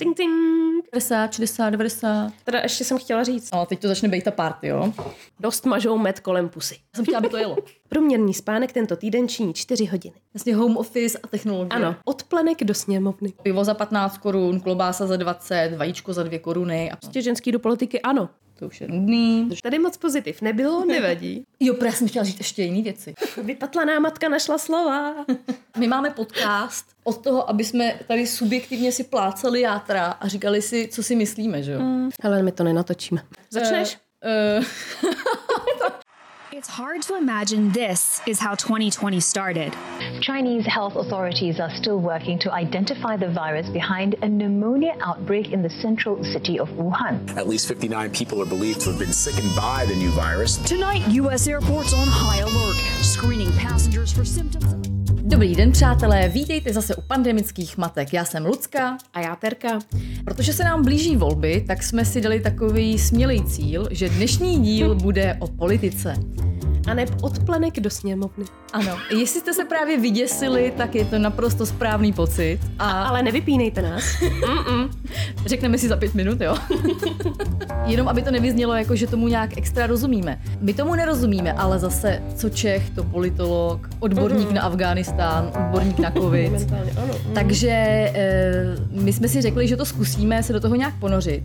Ting, ting. 90, 60, 90. Teda ještě jsem chtěla říct, No, teď to začne být ta party, jo? dost mažou med kolem pusy. Já jsem chtěla, aby to jelo. Průměrný spánek tento týden činí 4 hodiny. Jasně home office a technologie. Ano, od plenek do sněmovny. Pivo za 15 korun, klobása za 20, vajíčko za 2 koruny a Prostě ženský do politiky, ano. To už je nudný. Tady moc pozitiv nebylo, nevadí. Jo, já jsem chtěla říct ještě jiný věci. Vypatlaná matka našla slova. My máme podcast od toho, aby jsme tady subjektivně si plácali játra a říkali si, co si myslíme, že jo? Mm. Hele, my to nenatočíme. Začneš? Uh, It's hard to imagine this is how 2020 started. Chinese health authorities are still working to identify the virus behind a pneumonia outbreak in the central city of Wuhan. At least 59 people are believed to have been sickened by the new virus. Tonight, U.S. airports on high alert, screening passengers for symptoms. Dobrý den, přátelé, vítejte zase u pandemických matek. Já jsem Lucka. A já Terka. Protože se nám blíží volby, tak jsme si dali takový smělý cíl, že dnešní díl bude o politice. A ne od plenek do sněmovny. Ano, jestli jste se právě vyděsili, tak je to naprosto správný pocit. A Ale nevypínejte nás. řekneme si za pět minut, jo? Jenom aby to nevyznělo jako, že tomu nějak extra rozumíme. My tomu nerozumíme, ale zase co Čech, to politolog, odborník na Afghánistán, odborník na covid. Ano. Takže e, my jsme si řekli, že to zkusíme se do toho nějak ponořit,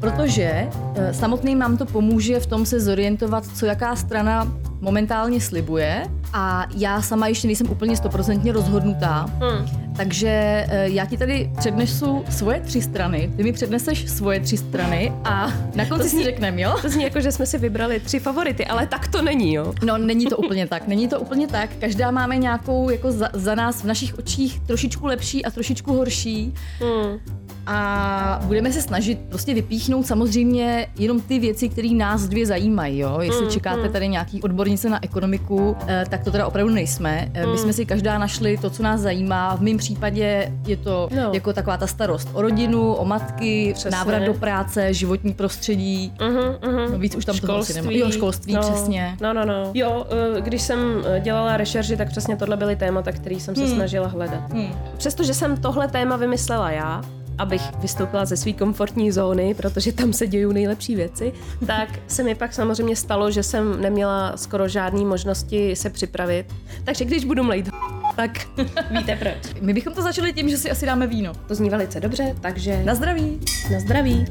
protože e, samotným nám to pomůže v tom se zorientovat, co jaká strana momentálně slibuje a já sama ještě nejsem úplně stoprocentně rozhodnutá, Hmm. takže e, já ti tady přednesu svoje tři strany, ty mi předneseš svoje tři strany a na konci si řekneme, jo? To zní jako, že jsme si vybrali tři favority, ale tak to není, jo? No, není to úplně tak, není to úplně tak. Každá máme nějakou jako za, za nás v našich očích trošičku lepší a trošičku horší. Hmm. A budeme se snažit prostě vypíchnout samozřejmě jenom ty věci, které nás dvě zajímají. Jo? Jestli čekáte tady nějaký odbornice na ekonomiku, eh, tak to teda opravdu nejsme. Eh, My jsme si každá našli to, co nás zajímá. V mém případě je to No. jako taková ta starost o rodinu, o matky, Přesně. návrat do práce, životní prostředí. Uh-huh, uh-huh. No, víc už tam toho asi nemá. Jo, školství, no, přesně. No, no, no. Jo, eh, když jsem dělala rešerži, tak přesně tohle byly témata, který jsem se snažila hledat. Hmm. Přestože jsem tohle téma vymyslela já, abych vystoupila ze své komfortní zóny, protože tam se dějí nejlepší věci, tak se mi pak samozřejmě stalo, že jsem neměla skoro žádné možnosti se připravit. Takže když budu mlejt, tak víte proč. My bychom to začali tím, že si asi dáme víno. To zní velice dobře, takže Na zdraví. na zdraví.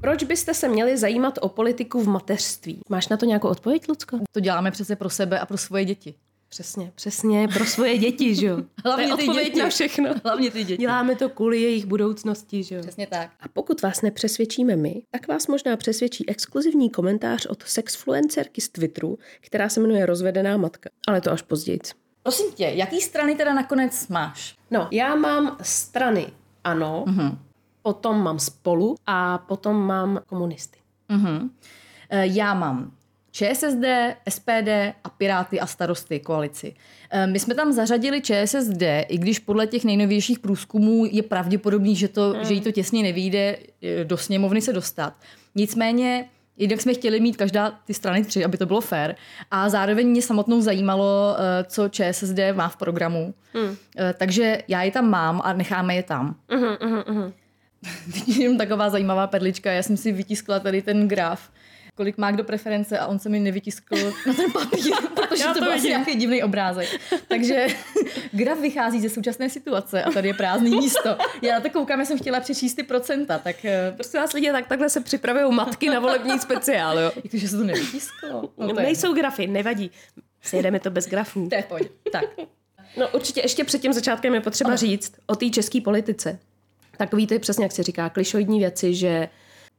Proč byste se měli zajímat o politiku v mateřství? Máš na to nějakou odpověď, Lucko? To děláme přece pro sebe a pro svoje děti. Přesně, přesně, pro svoje děti, že jo? Hlavně to je ty odpověď děti. na všechno. Hlavně ty děti. Děláme to kvůli jejich budoucnosti, že jo? Přesně tak. A pokud vás nepřesvědčíme my, tak vás možná přesvědčí exkluzivní komentář od sexfluencerky z Twitteru, která se jmenuje Rozvedená matka. Ale to až později. Prosím tě, jaký strany teda nakonec máš? No, já mám strany ANO, Mhm. potom mám spolu a potom mám komunisty. Mhm. Eh, Já mám ČSSD, SPD a Piráty a starosty koalici. Eh, My jsme tam zařadili ČSSD, i když podle těch nejnovějších průzkumů je pravděpodobný, že, to, že jí to těsně nevyjde eh, do sněmovny se dostat. Nicméně Jednak jsme chtěli mít každá ty strany tři, aby to bylo fair. A zároveň mě samotnou zajímalo, eh, co ČSSD má v programu. Hmm. Eh, Takže já je tam mám a necháme je tam. Uhum, uhum, uhum. Teď jenom taková zajímavá perlička. Já jsem si vytiskla tady ten graf, kolik má kdo preference a on se mi nevytiskl na ten papír, protože Já to to byl asi nějaký divný obrázek. Takže graf vychází ze současné situace a tady je prázdné místo. Já na to koukám, já jsem chtěla přečíst ty procenta, tak Prosím vás lidi, tak takhle se připravují matky na volební speciál, jo? jakože se to nevytisklo. No, nejsou grafy, nevadí. Sjedeme to bez grafů. To je pojď. Tak. No určitě ještě před tím začátkem je potřeba ano. říct o té české politice. Takový to je přesně, jak se říká, klišoidní věci, že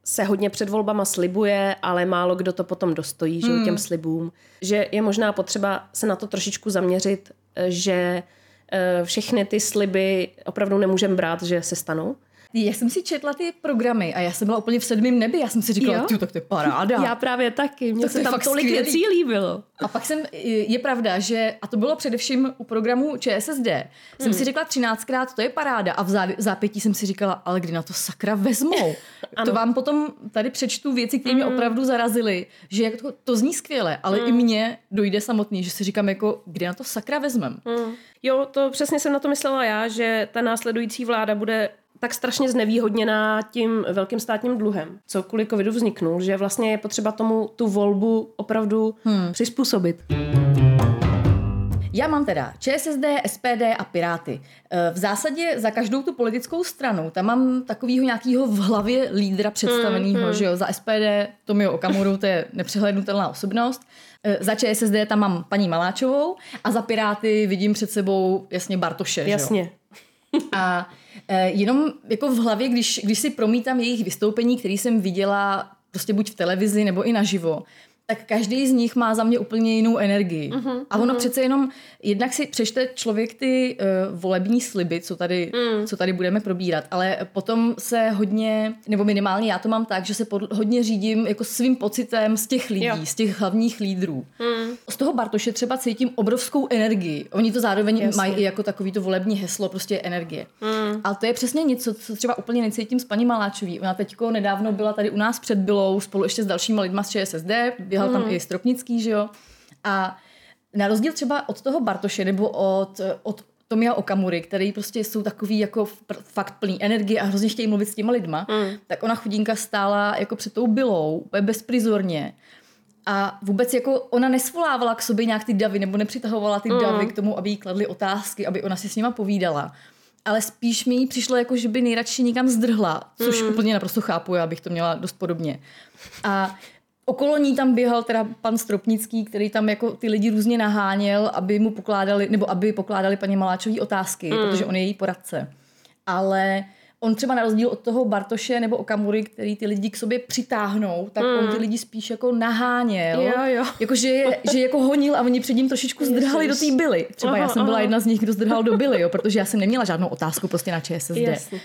se hodně před volbama slibuje, ale málo kdo to potom dostojí, že hmm. těm slibům. Že je možná potřeba se na to trošičku zaměřit, eh, že eh, všechny ty sliby opravdu nemůžeme brát, že se stanou. Já jsem si četla ty programy a já jsem byla úplně v sedmém nebi. Já jsem si říkala, Jo? ty, tak to je paráda. Já právě taky, mně Tak to se tam tolik skvělý. věcí líbilo. A pak jsem, je pravda, že, a to bylo především u programu ČSSD, jsem si řekla třináctkrát, to je paráda a v zá- zápětí jsem si říkala, ale kdy na to sakra vezmou? to vám potom tady přečtu věci, které mě opravdu zarazily, že jako to, to zní skvěle, ale i mně dojde samotný, že si říkám jako, kdy na to sakra vezmem? Jo, to přesně jsem na to myslela já, že ta následující vláda bude tak strašně znevýhodněná tím velkým státním dluhem, co kvůli covidu vzniknul, že vlastně je potřeba tomu tu volbu opravdu hmm. přizpůsobit. Já mám teda ČSSD, SPD a Piráty. E, V zásadě za každou tu politickou stranu tam mám takového nějakého v hlavě lídra představeného, že jo, za SPD Tomio Okamuru, to je nepřehlednutelná osobnost. E, Za ČSSD tam mám paní Maláčovou a za Piráty vidím před sebou jasně Bartoše, že jo. A e, jenom jako v hlavě, když, když si promítám jejich vystoupení, který jsem viděla prostě buď v televizi nebo i naživo, tak každý z nich má za mě úplně jinou energii. Uh-huh, a ono uh-huh. přece jenom, jednak si přečte člověk ty uh, volební sliby, co tady, mm. co tady budeme probírat, ale potom se hodně, nebo minimálně já to mám tak, že se pod, hodně řídím jako svým pocitem z těch lidí, Jo. z těch hlavních lídrů. Mm. Z toho Bartoše třeba cítím obrovskou energii. Oni to zároveň Jasně. mají i jako takový to volební heslo, prostě energie. Mm. Ale to je přesně něco, co třeba úplně necítím s paní Maláčový. Ona teďko nedávno byla tady u nás před Bylou spolu ještě s dalšíma lidma z ČSSD, běhal mm. tam i Stropnický, že jo. A na rozdíl třeba od toho Bartoše nebo od, od Tomia Okamury, který prostě jsou takový jako fakt plný energie a hrozně chtějí mluvit s těma lidma, mm. tak ona chudinka stála jako před tou bylou, úplně bezprizorně. A vůbec jako ona nesvolávala k sobě nějak ty davy, nebo nepřitahovala ty mm. davy k tomu, aby jí kladly otázky, aby ona si s nima povídala. Ale spíš mi jí přišlo jako, že by nejradši někam zdrhla, což mm. úplně naprosto chápu, já bych to měla dost podobně. A okolo ní tam běhal teda pan Stropnický, který tam jako ty lidi různě naháněl, aby mu pokládali, nebo aby pokládali paní Maláčový otázky, mm. protože on je její poradce. Ale on třeba na rozdíl od toho Bartoše nebo Okamury, který ty lidi k sobě přitáhnou, tak mm. on ty lidi spíš jako naháněl. Jo, jo. Jako, že, je, že jako honil a oni před ním trošičku zdrhali do té byly. Třeba Aha, já jsem byla aha. jedna z nich, kdo zdrhal do byly, jo, protože já jsem neměla žádnou otázku prostě na ČSSD. Jasně.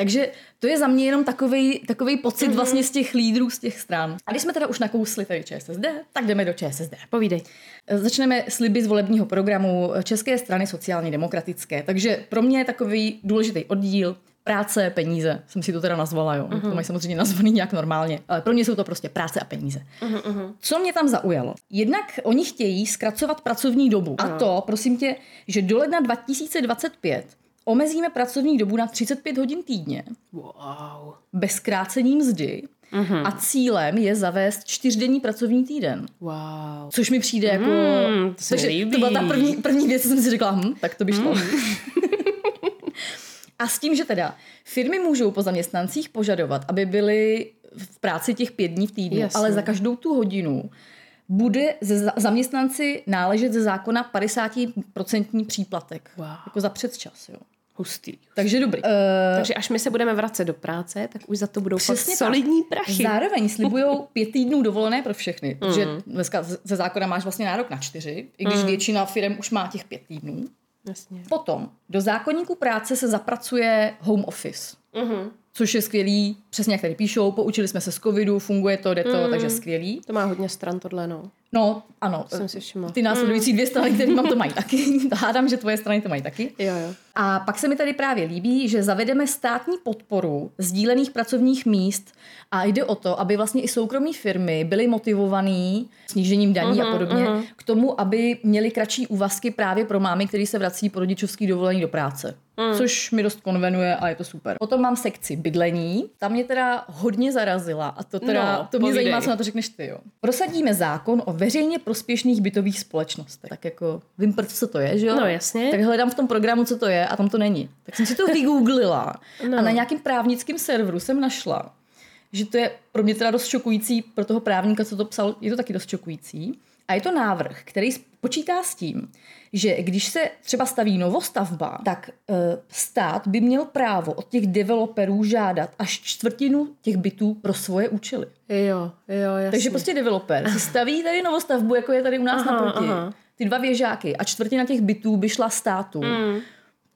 Takže to je za mě jenom takový pocit mm-hmm. vlastně z těch lídrů, z těch stran. A když jsme teda už nakousli tady ČSSD, tak jdeme do ČSSD. Povídej. Začneme sliby z volebního programu České strany sociálně demokratické. Takže pro mě je takový důležitý oddíl práce, peníze. Jsem si to teda nazvala, jo. Uh-huh. To mají samozřejmě nazvaný nějak normálně, ale pro mě jsou to prostě práce a peníze. Uh-huh. Co mě tam zaujalo? Jednak oni chtějí zkracovat pracovní dobu. A to, prosím tě, že do ledna 2025 omezíme pracovní dobu na 35 hodin týdně Wow. bez zkrácení mzdy uh-huh. a cílem je zavést čtyřdenní pracovní týden. Wow. Což mi přijde jako... Mm, to se takže líbí. to byla ta první, první věc, co jsem si řekla, hm, tak to by šlo. A s tím, že teda firmy můžou po zaměstnancích požadovat, aby byly v práci těch pět dní v týdnu, Jasně. ale za každou tu hodinu bude ze za- zaměstnanci náležet ze zákona 50% příplatek. Wow. Jako za předčas, jo. Hustý. Takže dobrý. Uh, Takže až my se budeme vracet do práce, tak už za to budou fakt Přesně tak. solidní prachy. Zároveň slibují pět týdnů dovolené pro všechny, protože dneska z- ze zákona máš vlastně nárok na čtyři, i když většina firm už má těch pět týdnů. Jasně. Potom do zákonníku práce se zapracuje home office, což je skvělý, přesně jak tady píšou, poučili jsme se z covidu, funguje to, jde to, takže skvělý. To má hodně stran tohle, no. No, ano, Jsem si všimla. ty následující dvě strany, které mám, to mají taky. Hádám, že tvoje strany to mají taky. Jo, jo. A pak se mi tady právě líbí, že zavedeme státní podporu sdílených pracovních míst a jde o to, aby vlastně i soukromí firmy byly motivovaný snížením daní a podobně k tomu, aby měli kratší úvazky právě pro mámy, které se vrací po rodičovský dovolení do práce. Což mi dost konvenuje a je to super. Potom mám sekci bydlení. Ta mě teda hodně zarazila a to teda, No, to mě povídej. zajímá, co na to řekneš ty, jo. Prosadíme zákon o veřejně prospěšných bytových společnostech. Tak jako vím, proč co to je, že jo? No, jasně. Tak hledám v tom programu, co to je a tam to není. Tak jsem si to vygooglila No. a na nějakém právnickém serveru jsem našla, že to je pro mě teda dost šokující, pro toho právníka, co to psal, je to taky dost šokující. A je to návrh, který počítá s tím, že když se třeba staví novostavba, tak e, stát by měl právo od těch developerů žádat až čtvrtinu těch bytů pro svoje účely. Jo, jo, jasně. Takže prostě developer si staví tady novostavbu, jako je tady u nás Aha, naproti, aha. ty dva věžáky a čtvrtina těch bytů by šla státu. Mm.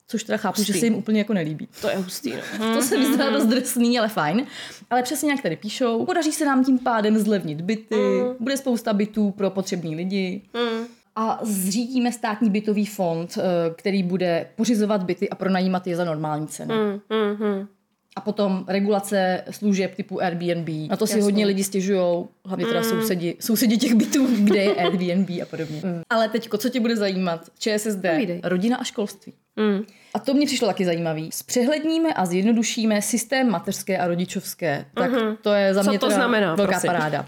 což teda chápu, že se jim úplně jako nelíbí. To je hustý, no. To se mi zdá dost drsný, ale fajn. Ale přesně jak tady píšou, podaří se nám tím pádem zlevnit byty, mm. bude spousta bytů pro potřební lidi. Mm. A zřídíme státní bytový fond, eh, který bude pořizovat byty a pronajímat je za normální ceny. Mm, mm, mm. A potom regulace služeb typu Airbnb. Na to si Jasně. hodně lidi stěžují, hlavně teda Mm. sousedi, sousedi těch bytů, kde je Airbnb a podobně. Mm. Ale teďko, co tě bude zajímat? ČSSD, Povídej. rodina a školství. Mm. A to mě přišlo taky zajímavý. Zpřehledníme a zjednodušíme systém mateřské a rodičovské. Tak to je za Mhm. Co mě to znamená, velká prosím? paráda.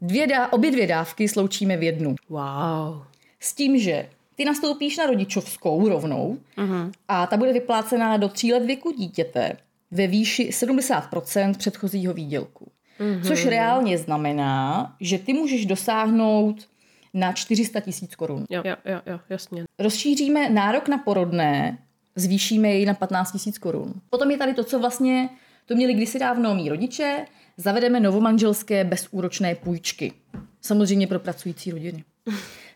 Dvě dá, obě dvě dávky sloučíme v jednu. Wow. S tím, že ty nastoupíš na rodičovskou rovnou Mhm. a ta bude vyplácená do tří let věku dítěte ve výši 70% předchozího výdělku. Mhm. Což reálně znamená, že ty můžeš dosáhnout na 400 tisíc korun. Jo, jo, jo, jo, jasně. Rozšíříme nárok na porodné, zvýšíme jej na 15 tisíc korun. Potom je tady to, co vlastně to měli kdysi dávno mý rodiče, zavedeme novomanželské bezúročné půjčky. Samozřejmě pro pracující rodiny.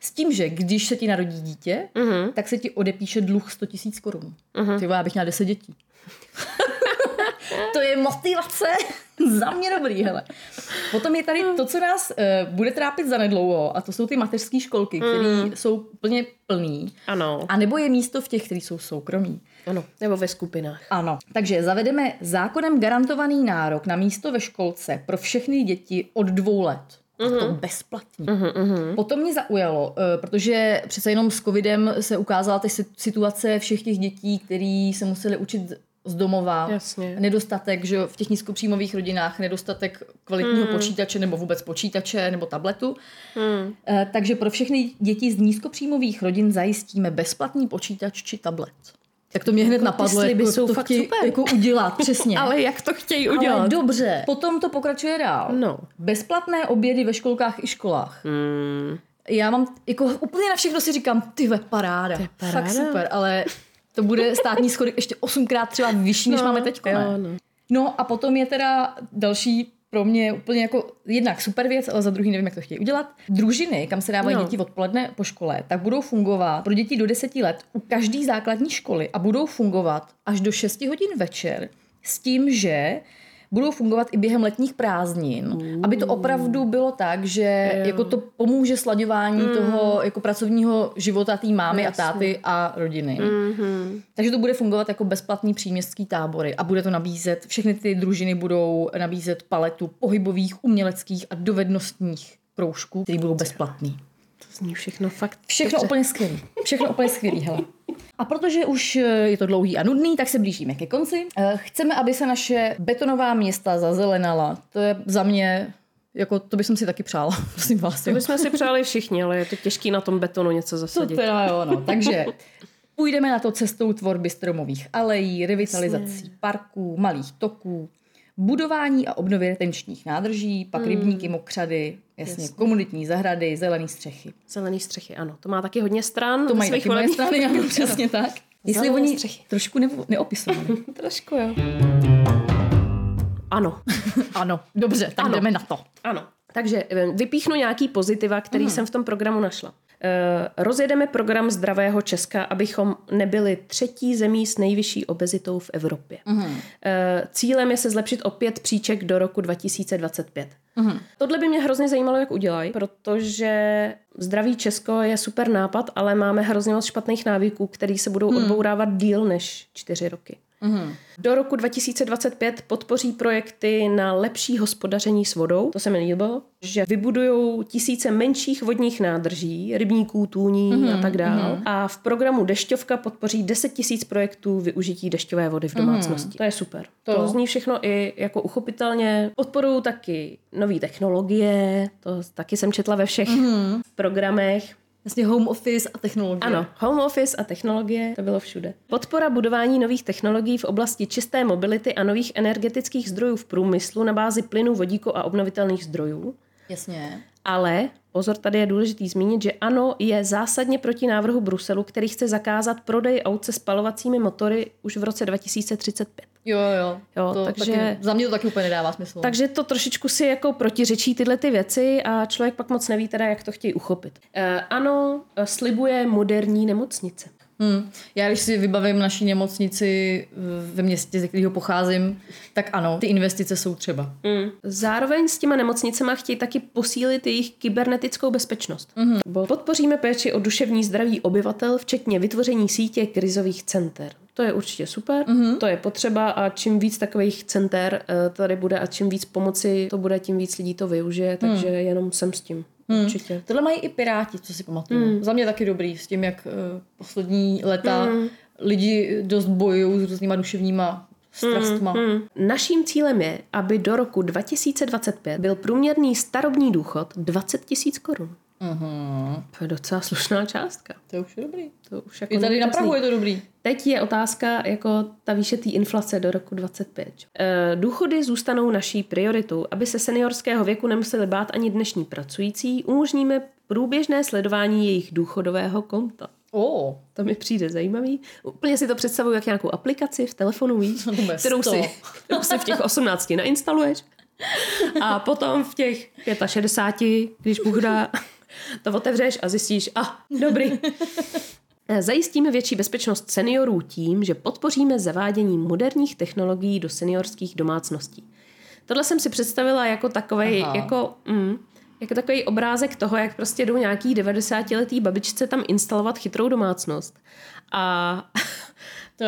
S tím, že když se ti narodí dítě, uh-huh. tak se ti odepíše dluh 100 tisíc korun. Uh-huh. Ty já bych měla 10 dětí. to je motivace za mě dobrý, hele. Potom je tady to, co nás uh, bude trápit za nedlouho, a to jsou ty mateřské školky, které mm. jsou úplně plný. Ano, A nebo je místo v těch, které jsou soukromí. ano. Nebo ve skupinách. Ano. Takže zavedeme zákonem garantovaný nárok na místo ve školce pro všechny děti od dvou let. A to bezplatně. Mhm, Potom mě zaujalo, eh, protože přece jenom s covidem se ukázala si- situace všech těch dětí, který se museli učit z domova. Jasně. Nedostatek, že v těch nízkopříjmových rodinách, nedostatek kvalitního počítače nebo vůbec počítače nebo tabletu. Eh, Takže pro všechny děti z nízkopříjmových rodin zajistíme bezplatný počítač či tablet. Tak to mě hned napadlo, sliby jako jsou to fakt chtějí super. jako udělat, přesně. Ale jak to chtějí Ale udělat? dobře. Potom to pokračuje dál. No. Bezplatné obědy ve školkách i školách. Hmm. Já mám, jako úplně na všechno si říkám, ty ve paráda. To je paráda. Fakt super, ale to bude státní schodek ještě osmkrát třeba vyšší, než No, máme teď. no. no a potom je teda další pro mě úplně jako jednak super věc, ale za druhý nevím, jak to chtějí udělat. Družiny, kam se dávají No. děti odpoledne po škole, tak budou fungovat pro děti do 10 let u každé základní školy a budou fungovat až do 6 hodin večer s tím, že budou fungovat i během letních prázdnin, aby to opravdu bylo tak, že jako to pomůže slaďování toho jako pracovního života té mámy a táty a rodiny. Takže to bude fungovat jako bezplatný příměstský tábory a bude to nabízet, všechny ty družiny budou nabízet paletu pohybových, uměleckých a dovednostních kroužků, které budou bezplatný. To zní všechno fakt Všechno dobře. úplně skvělý. Všechno úplně skvělý, hele. A protože už eh, je to dlouhý a nudný, tak se blížíme ke konci. Eh, Chceme, aby se naše betonová města zazelenala. To je za mě, jako to bych si taky přála, prosím vás. To bychom si přáli všichni, ale je to těžký na tom betonu něco To zasadit. teda jo, no. Takže půjdeme na to cestou tvorby stromových alejí, revitalizací parků, malých toků, budování a obnovy retenčních nádrží, pak rybníky, mokřady, jasně, komunitní zahrady, zelený střechy. Zelený střechy, ano. To má taky hodně stran. To mají taky moje volebních strany, ano, přesně tak. Jestli Zelené oni střechy. trošku ne, neopisovali. Trošku, jo. Ano, ano, dobře, tak Ano. jdeme na to. ano. Takže eh, vypíchnu nějaký pozitiva, který jsem v tom programu našla. Eh, rozjedeme program Zdravého Česka, abychom nebyli třetí zemí s nejvyšší obezitou v Evropě. Eh, cílem je se zlepšit o pět příček do roku 2025. Tohle by mě hrozně zajímalo, jak udělají, protože Zdravý Česko je super nápad, ale máme hrozně moc špatných návyků, který se budou odbourávat díl než čtyři roky. Do roku 2025 podpoří projekty na lepší hospodaření s vodou. To se mi líbilo, že vybudují tisíce menších vodních nádrží, rybníků, tůní mm-hmm, a tak dále. Mm-hmm. A v programu Dešťovka podpoří 10 tisíc projektů využití dešťové vody v domácnosti. Mm-hmm. To je super. To, To. zní všechno i jako uchopitelně. Podporují taky nové technologie, to taky jsem četla ve všech mm-hmm. programech. Jasně home office a technologie. Ano, home office a technologie, to bylo všude. Podpora budování nových technologií v oblasti čisté mobility a nových energetických zdrojů v průmyslu na bázi plynu, vodíku a obnovitelných zdrojů. Jasně. Ale, pozor, tady je důležitý zmínit, že ANO je zásadně proti návrhu Bruselu, který chce zakázat prodej aut se spalovacími motory už v roce 2035. Jo, jo. Jo, to takže- taky, za mě to taky úplně nedává smysl. Takže to trošičku si jako protiřečí tyhle ty věci a člověk pak moc neví teda, jak to chtějí uchopit. E, ano, slibuje moderní nemocnice. Hmm. Já když si vybavím naší nemocnici ve městě, ze kterého pocházím, tak ano, ty investice jsou třeba. Mm. Zároveň s těma nemocnicema chtějí taky posílit jejich kybernetickou bezpečnost. Mm. Bo podpoříme péči o duševní zdraví obyvatel, včetně vytvoření sítě krizových center. To je určitě super, mm-hmm. to je potřeba a čím víc takových center eh, tady bude a čím víc pomoci to bude, tím víc lidí to využije, takže mm. jenom jsem s tím. Hmm. Určitě. Tohle mají i Piráti, co si pamatuju. Hmm. Za mě taky dobrý s tím, jak uh, poslední leta hmm. lidi dost bojují s různýma duševníma strastma. Hmm, hmm. Naším cílem je, aby do roku 2025 byl průměrný starobní důchod 20 tisíc korun. Uh-huh. To je docela slušná částka. To už je dobrý. To už jako I tady na Prahu je to dobrý. Teď je otázka jako ta výše té inflace do roku 25. E, důchody zůstanou naší prioritou. Aby se seniorského věku nemuseli bát ani dnešní pracující, umožníme průběžné sledování jejich důchodového konta. Oh. To mi přijde zajímavý. Úplně si to představuji jak nějakou aplikaci v telefonu, víš, kterou si, kterou si v těch 18 nainstaluješ. A potom v těch 65, když Bůh dá, to otevřeš a zjistíš, a ah, dobrý. Zajistíme větší bezpečnost seniorů tím, že podpoříme zavádění moderních technologií do seniorských domácností. Tohle jsem si představila jako takový, jako, mm, jako takový obrázek toho, jak prostě jdou nějaký 90-letý babičce tam instalovat chytrou domácnost. A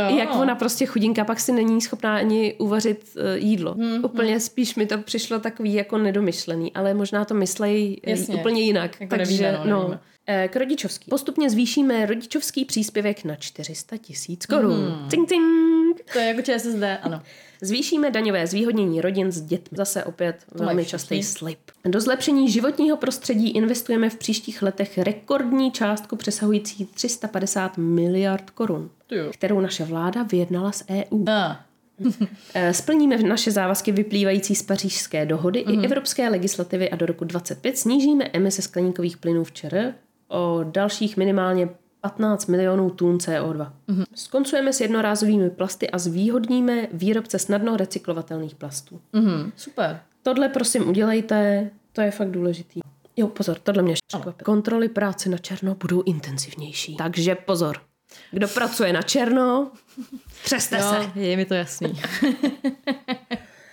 to jak ona prostě chudinka pak si není schopná ani uvařit uh, jídlo. Hmm, Úplně hmm. spíš mi to přišlo takový jako nedomyšlený, ale možná to myslejí Jasně. úplně jinak. Jako takže, nevíme, no, no. Eh, k rodičovský. Postupně zvýšíme rodičovský příspěvek na 400 tisíc korun. Hmm. Ting, ting. To je jako ČSSD, ano. Zvýšíme daňové zvýhodnění rodin s dětmi. Zase opět to velmi častý slib. Do zlepšení životního prostředí investujeme v příštích letech rekordní částku přesahující 350 miliard korun, kterou naše vláda vyjednala s EU. A. Eh, splníme naše závazky vyplývající z pařížské dohody mm. i mhm. evropské legislativy a do roku 2025 snížíme emise skleníkových plynů v ČR o dalších minimálně 15 milionů tun CO2. Mm-hmm. Skoncujeme s jednorázovými plasty a zvýhodníme výrobce snadno recyklovatelných plastů. Mm-hmm. Super. Tohle prosím udělejte, to je fakt důležitý. Jo, pozor, tohle mě překvapilo. Kontroly práce na černo budou intenzivnější. Takže pozor. Kdo pracuje na černo, přeste no, se. Je mi to jasný.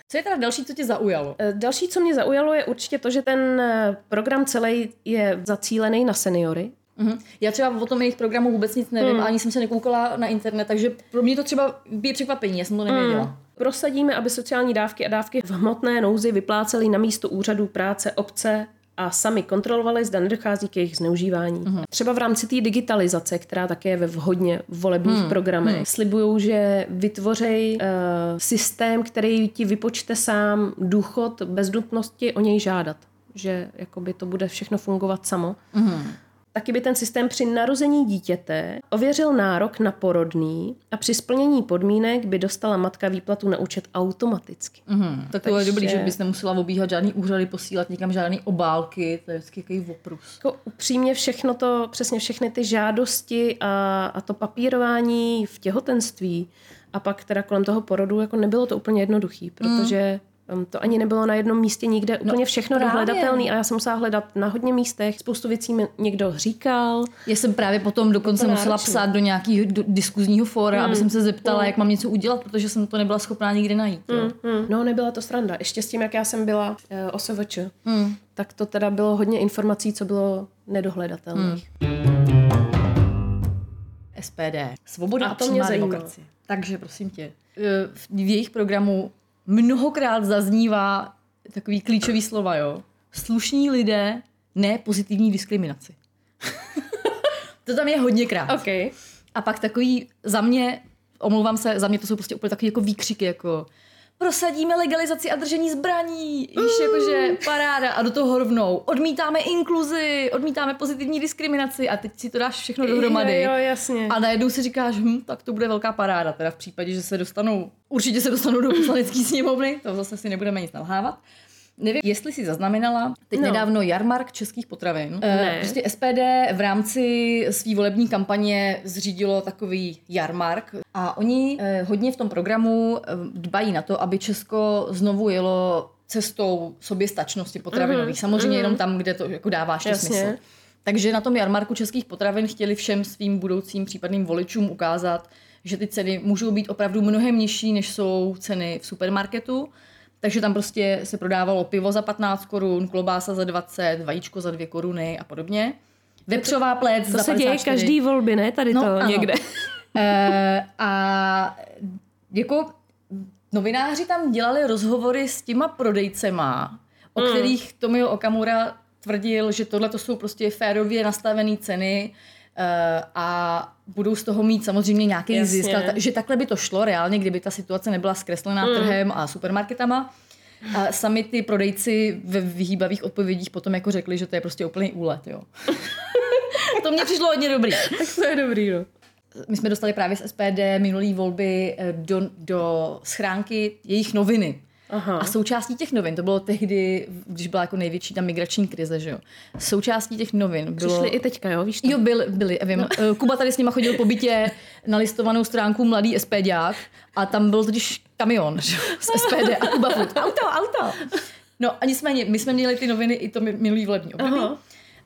Co je teda další, co tě zaujalo? Eh, další, co mě zaujalo, je určitě to, že ten eh, program celý je zacílený na seniory. Mm-hmm. Já třeba o tom jejich programu vůbec nic nevím, mm. ani jsem se nekoukala na internet, takže pro mě to třeba je překvapení, já jsem to nevěděla. Mm. Prosadíme, aby sociální dávky a dávky v hmotné nouzi vyplácely na místo úřadů práce obce a sami kontrolovali, zda nedochází k jejich zneužívání. Mm. Třeba v rámci té digitalizace, která také je ve vhodně volebních mm. programech, mm. slibují, že vytvoří uh, systém, který ti vypočte sám důchod bez nutnosti o něj žádat. Že jakoby to bude všechno fungovat samo. Mm. Taky by ten systém při narození dítěte ověřil nárok na porodný a při splnění podmínek by dostala matka výplatu na účet automaticky. Mm-hmm. Tak to je dobrý, že bys nemusela obíhat žádný úřady, posílat někam žádný obálky, to je vždycky takový oprus. Jako upřímně všechno to, přesně všechny ty žádosti a, a to papírování v těhotenství a pak teda kolem toho porodu, jako nebylo to úplně jednoduchý, protože mm to ani nebylo na jednom místě nikde no, úplně všechno právě. dohledatelné a já jsem musela hledat na hodně místech. Spoustu věcí mi někdo říkal. Já jsem právě potom dokonce musela psát do nějakého diskuzního fóra, mm. aby jsem se zeptala, mm. jak mám něco udělat, protože jsem to nebyla schopná nikdy najít. Mm. Mm. No, nebyla to sranda. Ještě s tím, jak já jsem byla uh, OSVČ, mm. tak to teda bylo hodně informací, co bylo nedohledatelných. Mm. SPD. Svoboda a, to mě demokracie. Takže prosím tě, eh, v jejich programu mnohokrát zaznívá takový klíčový slova, jo. Slušní lidé, ne pozitivní diskriminaci. to tam je hodněkrát. Okay. A pak takový za mě, omlouvám se, za mě to jsou prostě úplně takový jako výkřiky, jako prosadíme legalizaci a držení zbraní, víš, jakože paráda a do toho rovnou. Odmítáme inkluzi, odmítáme pozitivní diskriminaci a teď si to dáš všechno dohromady. Jo, jo, jasně. A najednou si říkáš, hm, tak to bude velká paráda, teda v případě, že se dostanou, určitě se dostanou do poslanecké sněmovny, to zase si nebudeme nic nalhávat. Nevím, jestli si zaznamenala teď no. nedávno jarmark českých potravin. Ne. Prostě SPD v rámci své volební kampaně zřídilo takový jarmark a oni eh, hodně v tom programu eh, dbají na to, aby Česko znovu jelo cestou soběstačnosti potravinových. Mm-hmm. Samozřejmě mm-hmm. jenom tam, kde to jako dává ještě smysl. Takže na tom jarmarku českých potravin chtěli všem svým budoucím případným voličům ukázat, že ty ceny můžou být opravdu mnohem nižší, než jsou ceny v supermarketu. Takže tam prostě se prodávalo pivo za 15 korun, klobása za 20, vajíčko za 2 koruny a podobně. Vepřová plec To za se děje 54. každý volby, ne? Tady to No, ano. někde. Eh, a jako novináři tam dělali rozhovory s těma prodejcema, o Hmm. kterých Tomio Okamura tvrdil, že tohle to jsou prostě férově nastavené ceny a budou z toho mít samozřejmě nějaký Jasně. zisk, že takhle by to šlo reálně, kdyby ta situace nebyla zkreslená Hmm. trhem a supermarketama. A sami ty prodejci ve vyhýbavých odpovědích potom jako řekli, že to je prostě úplný úlet, jo. to mě přišlo hodně dobrý. tak to je dobrý, no. My jsme dostali právě z SPD minulý volby eh, do, do schránky jejich noviny. Aha. A součástí těch novin, to bylo tehdy, když byla jako největší ta migrační krize, že jo. Součástí těch novin bylo... Přišli i teďka, jo, víš to? Jo, byli, byli, vím. No. Kuba tady s nima chodil po bytě na listovanou stránku Mladý SPDák a tam byl totiž kamion že? jo, z SPD a Kuba furt, auto, auto. No a nicméně, my jsme měli ty noviny i to mi- minulý volební období Aha.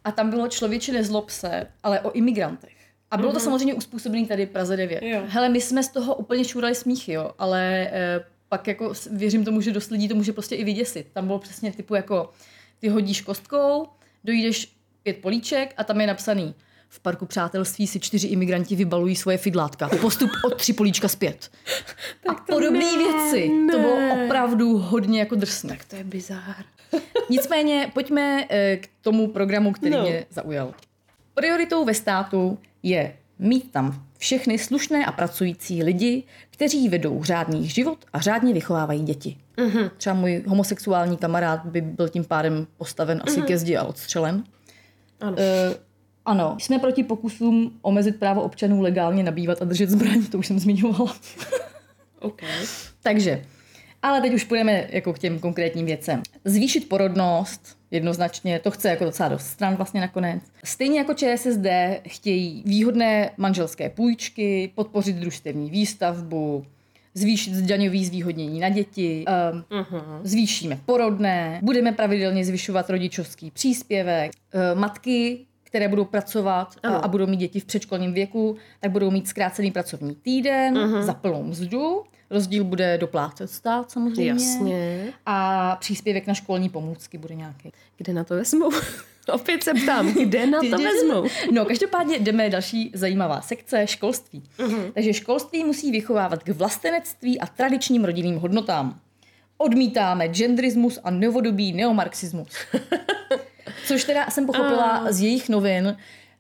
a tam bylo člověče nezlob se, ale o imigrantech. A bylo to samozřejmě uspůsobené tady Praze 9. Jo. Hele, my jsme z toho úplně šurali smíchy, jo, ale eh, pak jako věřím tomu, že dost lidí to může prostě i vyděsit. Tam bylo přesně typu jako ty hodíš kostkou, dojdeš pět políček a tam je napsaný v parku přátelství si čtyři imigranti vybalují svoje fidlátka. Postup od tři políčka zpět. a podobné ne, věci. To bylo ne. opravdu hodně jako drsné. To je bizár. Nicméně pojďme eh, k tomu programu, který no. mě zaujal. Prioritou ve státu je mít tam všechny slušné a pracující lidi, kteří vedou řádný život a řádně vychovávají děti. Mm-hmm. Třeba můj homosexuální kamarád by byl tím pádem postaven asi mm-hmm. ke zdi a odstřelen. Ano. E, ano, jsme proti pokusům omezit právo občanů legálně nabývat a držet zbraň, to už jsem zmiňovala. OK. Takže, ale teď už půjdeme jako k těm konkrétním věcem. Zvýšit porodnost, jednoznačně, to chce jako docela dost stran vlastně nakonec. Stejně jako ČSSD chtějí výhodné manželské půjčky, podpořit družstevní výstavbu, zvýšit daňový zvýhodnění na děti, um, Uh-huh. zvýšíme porodné, budeme pravidelně zvyšovat rodičovský příspěvek, uh, matky, které budou pracovat a, Ano. a budou mít děti v předškolním věku, tak budou mít zkrácený pracovní týden uh-huh. za plnou mzdu. Rozdíl bude doplácet stát samozřejmě. Jasně. A příspěvek na školní pomůcky bude nějaký. Kde na to vezmou? Opět se ptám, kde na to vezmou? No, každopádně jdeme další zajímavá sekce, školství. Uh-huh. Takže školství musí vychovávat k vlastenectví a tradičním rodinným hodnotám. Odmítáme genderismus a novodobý neomarxismus. Což teda jsem pochopila z jejich novin.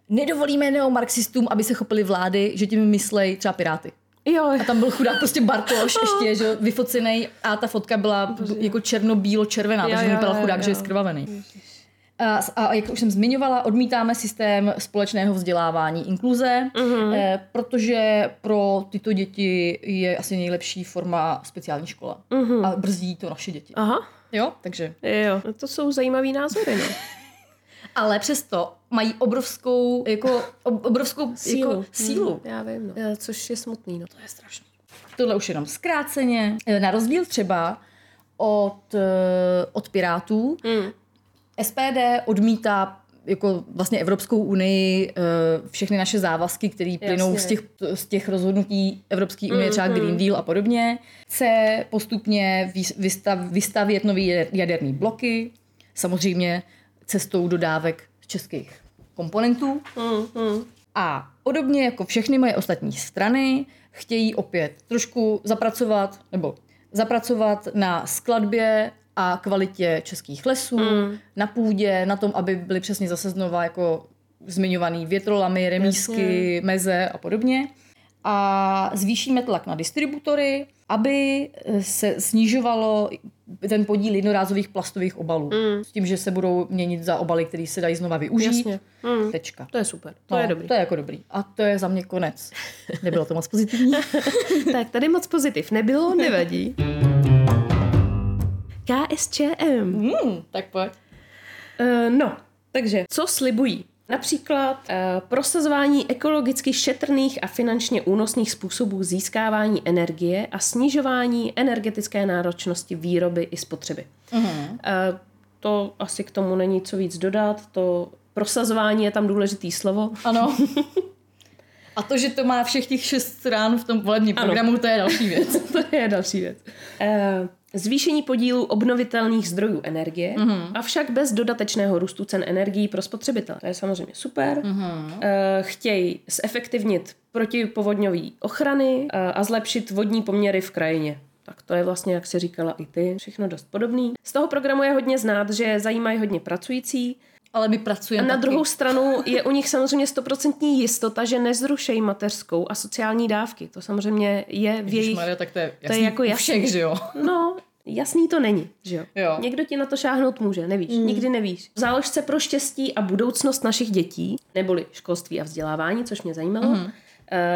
Nedovolíme neomarxistům, aby se chopili vlády, že tím myslej třeba Piráty. Jo, A tam byl chudák prostě Bartoš ještě, že vyfocený a ta fotka byla b- jako černo-bílo-červená, takže vypadal jo, chudák, jo. že je skrvavený. A, a jak už jsem zmiňovala, odmítáme systém společného vzdělávání inkluze, Mhm. eh, protože pro tyto děti je asi nejlepší forma speciální škola. Mhm. A brzdí to naše děti. Aha, Jo, takže. jo, no to jsou zajímavý názory, no. Ale přesto mají obrovskou, jako, ob- obrovskou Sílu. Jako, sílu. Hmm, já vím, no. Eh, Což je smutný, no. To je strašný. Tohle už jenom zkráceně. Eh, Na rozdíl třeba od, eh, od Pirátů, Mm. SPD odmítá jako vlastně Evropskou unii všechny naše závazky, které plynou z těch, z těch rozhodnutí Evropské unie, třeba Mhm. Green Deal a podobně. Chce postupně vys- vystav, vystavět nový jader- jaderný bloky, samozřejmě cestou dodávek českých komponentů. Mm, mm. A podobně jako všechny moje ostatní strany chtějí opět trošku zapracovat, nebo zapracovat na skladbě a kvalitě českých lesů, mm. na půdě, na tom, aby byly přesně zase znova jako zmiňovaný větrolamy, remísky, Jasně. meze a podobně. A zvýšíme tlak na distributory, aby se snižovalo ten podíl jednorázových plastových obalů. Mm. S tím, že se budou měnit za obaly, které se dají znova využít. Jasně. Mm. Tečka. To je super, to No, je dobrý. To je jako dobrý. A to je za mě konec. Nebylo to moc pozitivní. tak tady moc pozitiv nebylo, nevadí. KSČM. hmm, tak pojď. Uh, no, takže co slibují? Například uh, prosazování ekologicky šetrných a finančně únosných způsobů získávání energie a snižování energetické náročnosti výroby i spotřeby. Uh, to asi k tomu není co víc dodat, to Prosazování je tam důležitý slovo. Ano. A to, že to má všech těch šest stran v tom volebním programu, ano. to je další věc. to je další věc. Uh, zvýšení podílu obnovitelných zdrojů energie, mm-hmm. avšak bez dodatečného růstu cen energií pro spotřebitele. To je samozřejmě super. Mm-hmm. Chtějí zefektivnit protipovodňové ochrany uh, a zlepšit vodní poměry v krajině. Tak to je vlastně, jak si říkala i ty, všechno dost podobný. Z toho programu je hodně znát, že zajímají hodně pracující, ale my pracujeme. A na taky. druhou stranu je u nich samozřejmě stoprocentní jistota, že nezrušejí mateřskou a sociální dávky. To samozřejmě je v jejich... Maria, tak to je, jasný, to je jako jasný. všech, že jo? No, jasný to není, že jo? jo. Někdo ti na to šáhnout může, nevíš, mm. nikdy nevíš. V záložce pro štěstí a budoucnost našich dětí, neboli školství a vzdělávání, což mě zajímalo, mm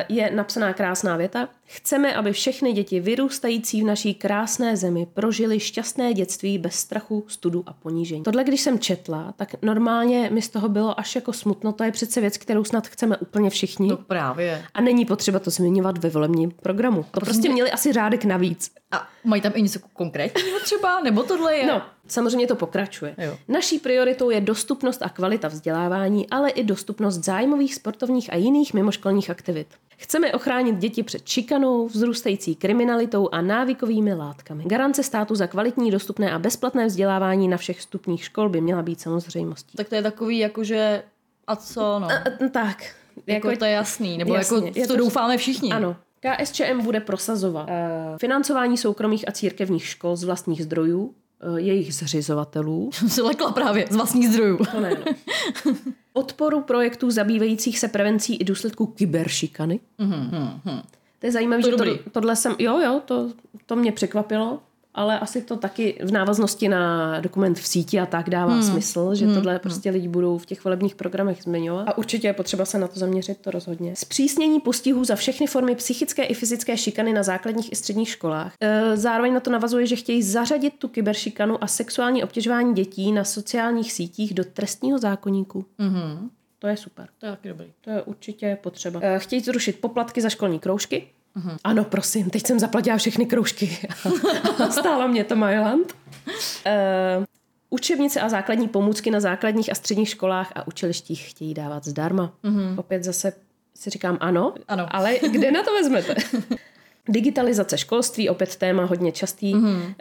je napsaná krásná věta. Chceme, aby všechny děti vyrůstající v naší krásné zemi prožili šťastné dětství bez strachu, studu a ponížení. Tohle, když jsem četla, tak normálně mi z toho bylo až jako smutno. To je přece věc, kterou snad chceme úplně všichni. No právě. A není potřeba to zmiňovat ve volebním programu. To prostě měli asi řádek navíc. A mají tam i něco konkrétního třeba? Nebo tohle je? No, samozřejmě to pokračuje. Jo. Naší prioritou je dostupnost a kvalita vzdělávání, ale i dostupnost zájmových, sportovních a jiných mimoškolních aktivit. Chceme ochránit děti před šikanou, vzrůstající kriminalitou a návykovými látkami. Garance státu za kvalitní, dostupné a bezplatné vzdělávání na všech stupních škol by měla být samozřejmostí. Tak to je takový, jakože a co, no? A, tak. Jako, jako to je jasný, nebo jasně, jako to, to doufáme všichni. Ano, KSČM bude prosazovat uh, financování soukromých a církevních škol z vlastních zdrojů, jejich zřizovatelů. Jsem se lekla právě z vlastních zdrojů. To ne, no. Podporu projektů zabývajících se prevencí i důsledků kyberšikany. Mm-hmm. To je zajímavé, to že to, tohle jsem, jo, jo, to, to mě překvapilo ale asi to taky v návaznosti na dokument v síti a tak dává hmm. smysl, že hmm. tohle hmm. prostě lidi budou v těch volebních programech zmiňovat. A určitě je potřeba se na to zaměřit, to rozhodně. Zpřísnění postihů za všechny formy psychické i fyzické šikany na základních i středních školách. E, zároveň na to navazuje, že chtějí zařadit tu kyberšikanu a sexuální obtěžování dětí na sociálních sítích do trestního zákoníku. Hmm. To je super. To je taky dobrý. To je určitě potřeba. E, chtějí zrušit poplatky za školní kroužky. Uh-huh. Ano, prosím, teď jsem zaplatila všechny kroužky. Stála mě to Mailand. Uh, učebnice a základní pomůcky na základních a středních školách a učilištích chtějí dávat zdarma. Uh-huh. Opět zase si říkám ano, ano, ale kde na to vezmete? Digitalizace školství, opět téma hodně častý, mm-hmm.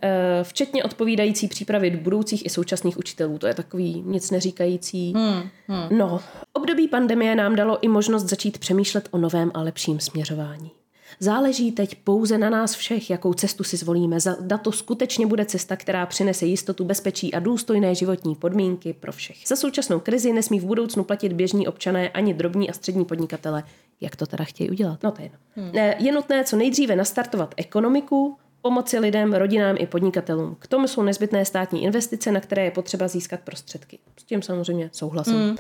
včetně odpovídající přípravy budoucích i současných učitelů. To je takový nic neříkající. Mm-hmm. No, období pandemie nám dalo i možnost začít přemýšlet o novém a lepším směřování. Záleží teď pouze na nás všech, jakou cestu si zvolíme. Zda to skutečně bude cesta, která přinese jistotu, bezpečí a důstojné životní podmínky pro všech. Za současnou krizi nesmí v budoucnu platit běžní občané ani drobní a střední podnikatele. Jak to teda chtějí udělat? No to je jedno. Hmm. Je nutné co nejdříve nastartovat ekonomiku, pomoci lidem, rodinám i podnikatelům. K tomu jsou nezbytné státní investice, na které je potřeba získat prostředky. S tím samozřejmě souhlasím. Hmm.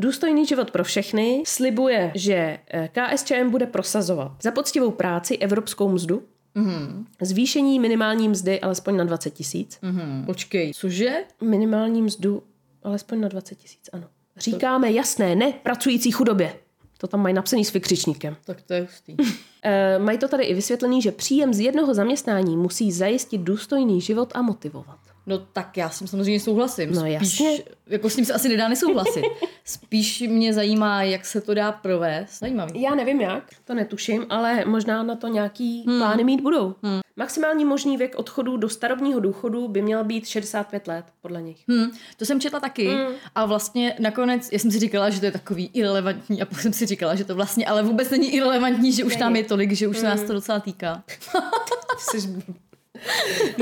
Důstojný život pro všechny slibuje, že eh, KSČM bude prosazovat za poctivou práci evropskou mzdu, Mm-hmm. Zvýšení minimální mzdy alespoň na 20 tisíc. Mm-hmm. Počkej, cože? Minimální mzdu alespoň na 20 tisíc, ano. Říkáme to... jasné, ne pracující chudobě. To tam mají napsaný s vykřičníkem. Tak to je hustý. e, mají to tady i vysvětlený, že příjem z jednoho zaměstnání musí zajistit důstojný život a motivovat. No tak já s tím samozřejmě souhlasím. No Spíš, jasně. Jako s tím se asi nedá nesouhlasit. Spíš mě zajímá, jak se to dá provést. Zajímavý. Já nevím jak, to netuším, ale možná na to nějaký hmm. plány mít budou. Hmm. Maximální možný věk odchodu do starobního důchodu by měl být 65 let, podle nich. Hmm. To jsem četla taky. Hmm. A vlastně nakonec, já jsem si říkala, že to je takový irrelevantní a pak jsem si říkala, že to vlastně ale vůbec není irrelevantní, že už tam je tolik, že už hmm. se nás to docela týká. Jsi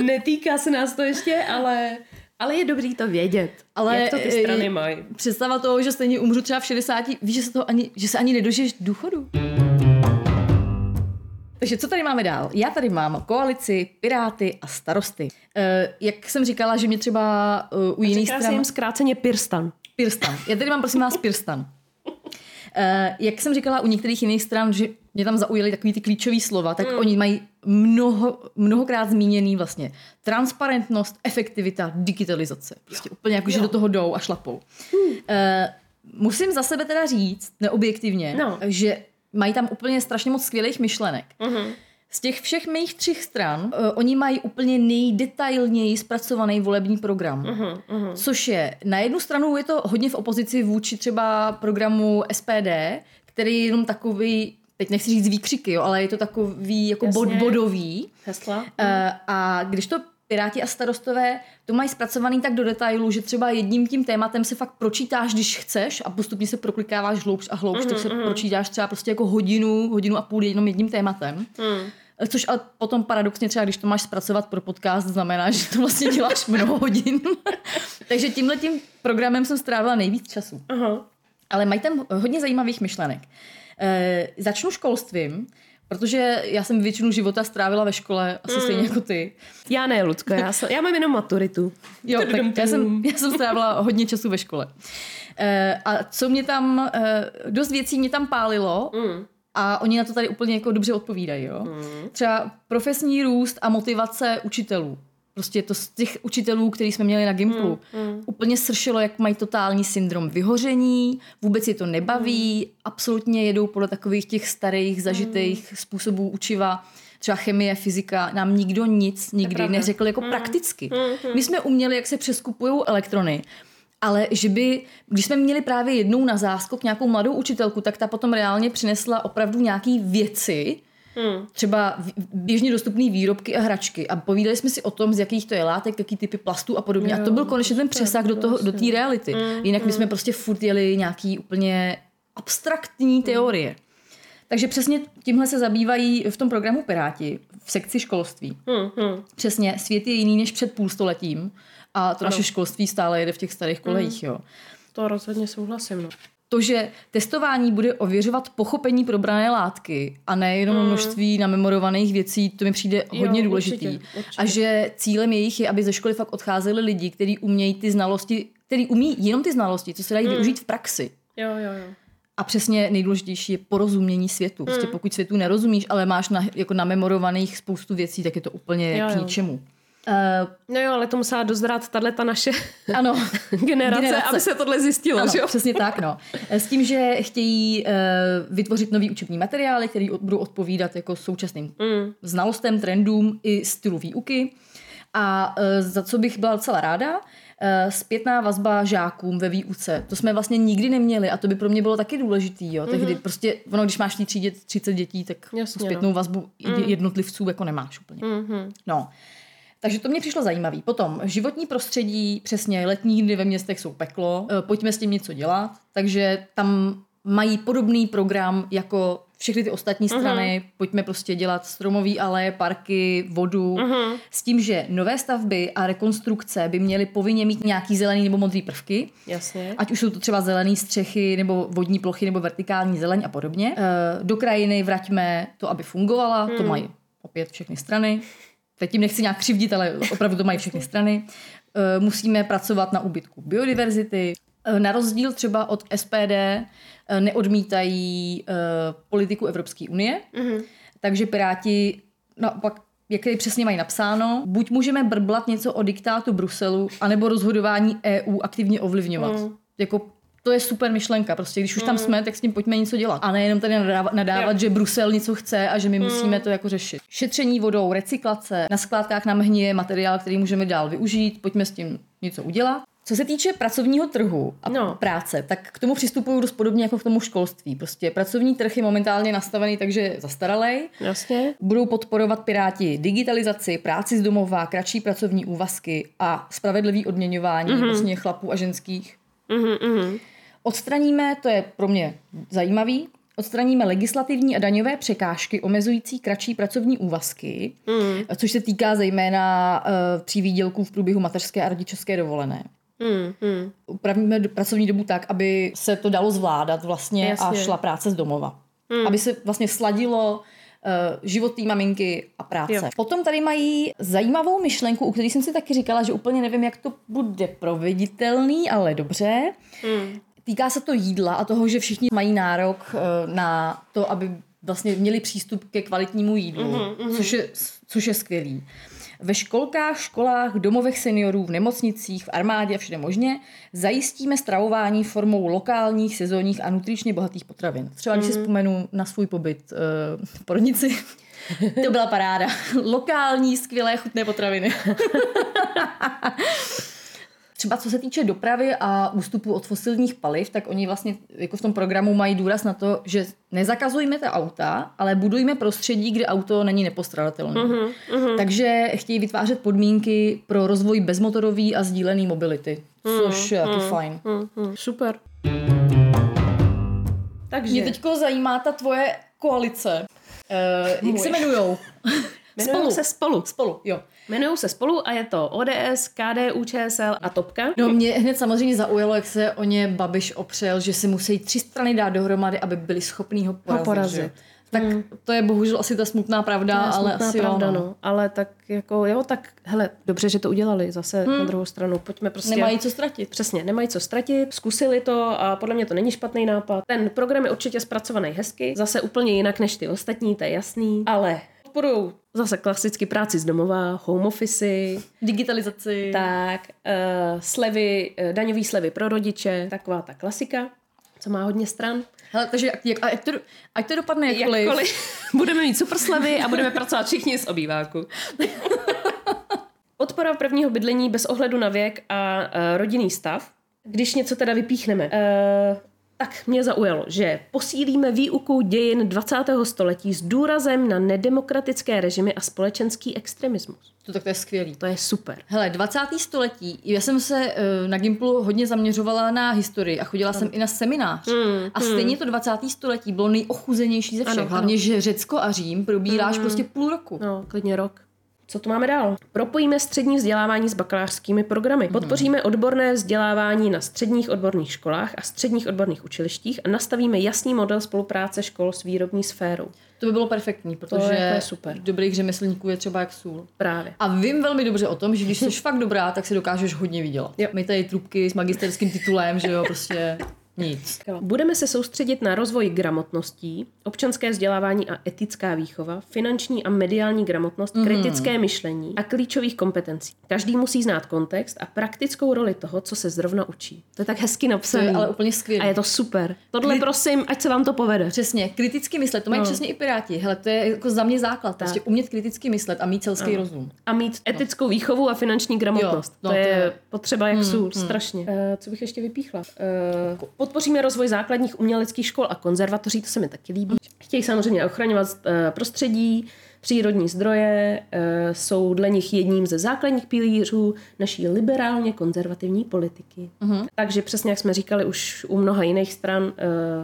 Netýká se nás to ještě, ale, ale je dobrý to vědět. Ale jak to ty strany mají. Představa toho, že stejně umřu třeba v 60, víš, že se, to ani, že se ani nedožiješ důchodu. Takže co tady máme dál? Já tady mám koalici, piráty a starosty. Uh, jak jsem říkala, že mě třeba uh, u jiných stran... jim zkráceně Pirstan. Pirstan. Já tady mám prosím vás Pirstan. Uh, jak jsem říkala u některých jiných stran, že mě tam zaujaly takový ty klíčové slova, tak mm. oni mají mnoho, mnohokrát zmíněný vlastně transparentnost, efektivita, digitalizace. Prostě jo. úplně jako, jo. že do toho jdou a šlapou. Mm. Uh, musím za sebe teda říct, neobjektivně, no. že mají tam úplně strašně moc skvělých myšlenek. Mm-hmm. Z těch všech mých třech stran, uh, oni mají úplně nejdetailněji zpracovaný volební program. Uh-huh, uh-huh. Což je, na jednu stranu je to hodně v opozici vůči třeba programu SPD, který je jenom takový, teď nechci říct výkřiky, jo, ale je to takový jako bod, bodový. Hesla. Uh, a když to Piráti a starostové to mají zpracovaný tak do detailu, že třeba jedním tím tématem se fakt pročítáš, když chceš a postupně se proklikáváš hloubš a hloubš, mm-hmm, tak se mm-hmm. pročítáš třeba prostě jako hodinu, hodinu a půl jenom jedním tématem. Mm. Což ale potom paradoxně třeba, když to máš zpracovat pro podcast, znamená, že to vlastně děláš mnoho hodin. Takže tímhle tím programem jsem strávila nejvíc času. Uh-huh. Ale mají tam hodně zajímavých myšlenek. E, začnu školstvím. Protože já jsem většinu života strávila ve škole, asi mm. stejně jako ty. Já ne, Lucko, já, jsem, já mám jenom maturitu. Jo, tak já jsem, já jsem strávila hodně času ve škole. Uh, a co mě tam, uh, dost věcí mě tam pálilo, mm. A oni na to tady úplně jako dobře odpovídají. Jo? Mm. Třeba profesní růst a motivace učitelů. Prostě to z těch učitelů, který jsme měli na Gimplu, mm, mm. úplně sršelo, jak mají totální syndrom vyhoření, vůbec je to nebaví, mm. absolutně jedou podle takových těch starých, zažitých mm. způsobů učiva. Třeba chemie, fyzika, nám nikdo nic nikdy neřekl jako mm. prakticky. Mm, mm. My jsme uměli, jak se přeskupují elektrony, ale že by, když jsme měli právě jednou na záskok nějakou mladou učitelku, tak ta potom reálně přinesla opravdu nějaký věci, Hmm. Třeba běžně dostupné výrobky a hračky. A povídali jsme si o tom, z jakých to je látek, jaký typy plastů a podobně. Jo, a to byl konečně ten přesah do toho, do té reality. Hmm. Jinak my jsme hmm. prostě furt jeli nějaký úplně abstraktní hmm. teorie. Takže přesně tímhle se zabývají v tom programu Piráti, v sekci školství. Hmm, hmm. Přesně, svět je jiný než před půlstoletím a to ano. naše školství stále jede v těch starých kolejích. Hmm. Jo. To rozhodně souhlasím. No to, že testování bude ověřovat pochopení probrané látky a ne jenom mm. množství namemorovaných věcí, to mi přijde hodně jo, důležitý. Určitě, určitě. A že cílem jejich je, aby ze školy fakt odcházeli lidi, kteří umějí ty znalosti, který umí jenom ty znalosti, co se dají mm. využít v praxi. Jo, jo, jo. A přesně nejdůležitější je porozumění světu. Prostě mm. pokud světu nerozumíš, ale máš na, jako namemorovaných spoustu věcí, tak je to úplně jo, k ničemu. Jo. Uh, no jo, ale to musela dozrát tahle ta naše ano, generace, generace, aby se tohle zjistilo. Ano, že jo? přesně tak. No. S tím, že chtějí uh, vytvořit nový učební materiály, které budou odpovídat jako současným mm. znalostem, trendům i stylu výuky. A uh, za co bych byla docela ráda, Uh, zpětná vazba žákům ve výuce. To jsme vlastně nikdy neměli a to by pro mě bylo taky důležitý. Jo. Mm-hmm. Tehdy prostě, ono, když máš v té třídě 30 dětí, tak Jasně, zpětnou no. vazbu mm. jednotlivců jako nemáš úplně. Mm-hmm. No. Takže to mě přišlo zajímavé. Potom životní prostředí, přesně letní dny ve městech jsou peklo, e, pojďme s tím něco dělat. Takže tam mají podobný program jako všechny ty ostatní uh-huh. strany. Pojďme prostě dělat stromový aleje, parky, vodu. Uh-huh. S tím, že nové stavby a rekonstrukce by měly povinně mít nějaký zelený nebo modrý prvky. Jasně. Ať už jsou to třeba zelený střechy, nebo vodní plochy, nebo vertikální zeleň a podobně. E, do krajiny vraťme to, aby fungovala. Uh-huh. To hmm. mají opět všechny strany teď tím nechci nějak křivdit, ale opravdu to mají všechny strany. Eh, musíme pracovat na úbytku biodiverzity. Eh, na rozdíl třeba od SPD eh, neodmítají politiku Evropské unie, mm-hmm. takže Piráti naopak jak tady přesně mají napsáno, buď můžeme brblat něco o diktátu Bruselu, anebo rozhodování EU aktivně ovlivňovat. Mm. Jako to je super myšlenka. Prostě když už tam mm. jsme, tak s tím pojďme něco dělat. A nejenom tady nadávat, nadávat že Brusel něco chce a že my mm. musíme to jako řešit. Šetření vodou, recyklace, na skládkách nám hníje materiál, který můžeme dál využít, pojďme s tím něco udělat. Co se týče pracovního trhu a no. práce, tak k tomu přistupuju dost podobně jako k tomu školství. Prostě pracovní trh je momentálně nastavený, takže zastaralej. Jasně. Budou podporovat Piráti digitalizaci, práci z domova, kratší pracovní úvazky a spravedlivý odměňování mm-hmm. vlastně chlapů a ženských. Mm-hmm. Odstraníme, to je pro mě zajímavý, odstraníme legislativní a daňové překážky omezující kratší pracovní úvazky, mm. což se týká zejména uh, při výdělku v průběhu mateřské a rodičovské dovolené. Mm, mm. Upravíme pracovní dobu tak, aby se to dalo zvládat vlastně Jasně. a šla práce z domova. Mm. Aby se vlastně sladilo uh, život té maminky a práce. Jo. Potom tady mají zajímavou myšlenku, u které jsem si taky říkala, že úplně nevím, jak to bude proveditelný, ale dobře. Mm. Týká se to jídla a toho, že všichni mají nárok uh, na to, aby vlastně měli přístup ke kvalitnímu jídlu, mm-hmm, což, je, což je skvělý. ve školkách, školách, domovech seniorů, v nemocnicích, v armádě a všude možně zajistíme stravování formou lokálních, sezónních a nutričně bohatých potravin. Třeba když si vzpomenu na svůj pobyt uh, v porodnici, to byla paráda. Lokální, skvělé, chutné potraviny. Třeba co se týče dopravy a ústupu od fosilních paliv, tak oni vlastně jako v tom programu mají důraz na to, že nezakazujme ta auta, ale budujme prostředí, kde auto není nepostradatelné. Uh-huh, uh-huh. Takže chtějí vytvářet podmínky pro rozvoj bezmotorové a sdílené mobility, což je taky fajn. Mm, super. Takže Mě teďko zajímá ta tvoje koalice. Uh, jak se jmenujou? jmenujou se spolu. Spolu, jo. Jmenují se spolu a je to ODS, KDU, ČSL a Topka. No mě hned samozřejmě zaujalo, jak se o ně Babiš opřel, že si musí tři strany dát dohromady, aby byli schopní ho porazit. porazit. že jo. Tak to je bohužel asi ta smutná pravda, To je ale smutná asi pravda, jo, no. no. Ale tak jako, jo, tak hele, dobře, že to udělali zase hmm. na druhou stranu. Pojďme prostě... Nemají co ztratit. Přesně, nemají co ztratit, zkusili to a podle mě to není špatný nápad. Ten program je určitě zpracovaný hezky, zase úplně jinak než ty ostatní, to je jasný, ale podporují zase klasicky práci z domova, home office, Digitalizaci. tak uh, slevy, uh, daňový slevy pro rodiče, taková ta klasika, co má hodně stran. Hele, takže jak, jak, ať, to, ať to dopadne jakkoliv. Jakkoliv budeme mít super slevy a budeme pracovat všichni z obýváku. Podpora prvního bydlení bez ohledu na věk a uh, rodinný stav. Když něco teda vypíchneme, uh, tak mě zaujalo, že posílíme výuku dějin 20. století s důrazem na nedemokratické režimy a společenský extremismus. To tak to je skvělý. To je super. Hele, 20. století, já jsem se eh, na Gimplu hodně zaměřovala na historii a chodila jsem i na seminář. Hmm, a stejně to 20. století bylo nejochuzenější ze všech. Ano, Hlavně, že Řecko a Řím probíráš prostě půl roku. No, klidně rok. Co tu máme dál? Propojíme střední vzdělávání s bakalářskými programy. Podpoříme odborné vzdělávání na středních odborných školách a středních odborných učilištích a nastavíme jasný model spolupráce škol s výrobní sférou. To by bylo perfektní, protože je- to je super. dobrých řemeslníků je třeba jak sůl. Právě. A vím velmi dobře o tom, že když jsi fakt dobrá, tak si dokážeš hodně vydělat. Jo. My tady trubky s magisterským titulem, že jo, prostě nic. Budeme se soustředit na rozvoj gramotností, občanské vzdělávání a etická výchova, finanční a mediální gramotnost, Mhm. kritické myšlení a klíčových kompetencí. Každý musí znát kontext a praktickou roli toho, co se zrovna učí. To je tak hezky napsané. ale úplně skvělé. A je to super. Tohle Kli- prosím, ať se vám to povede. Přesně, kriticky myslet, to mají No. přesně i Piráti. Hele, to je jako za mě základ, prostě umět kriticky myslet a mít selský rozum. A mít etickou výchovu a finanční gramotnost. Jo, no, to, je to je- potřeba jak sůl, strašně. Uh, co bych ještě vypíchla? Uh, podpoříme rozvoj základních uměleckých škol a konzervatoří, to se mi taky líbí. Chtějí samozřejmě ochraňovat uh, prostředí, přírodní zdroje, uh, jsou dle nich jedním ze základních pilířů naší liberálně konzervativní politiky. Uh-huh. Takže přesně jak jsme říkali už u mnoha jiných stran, uh,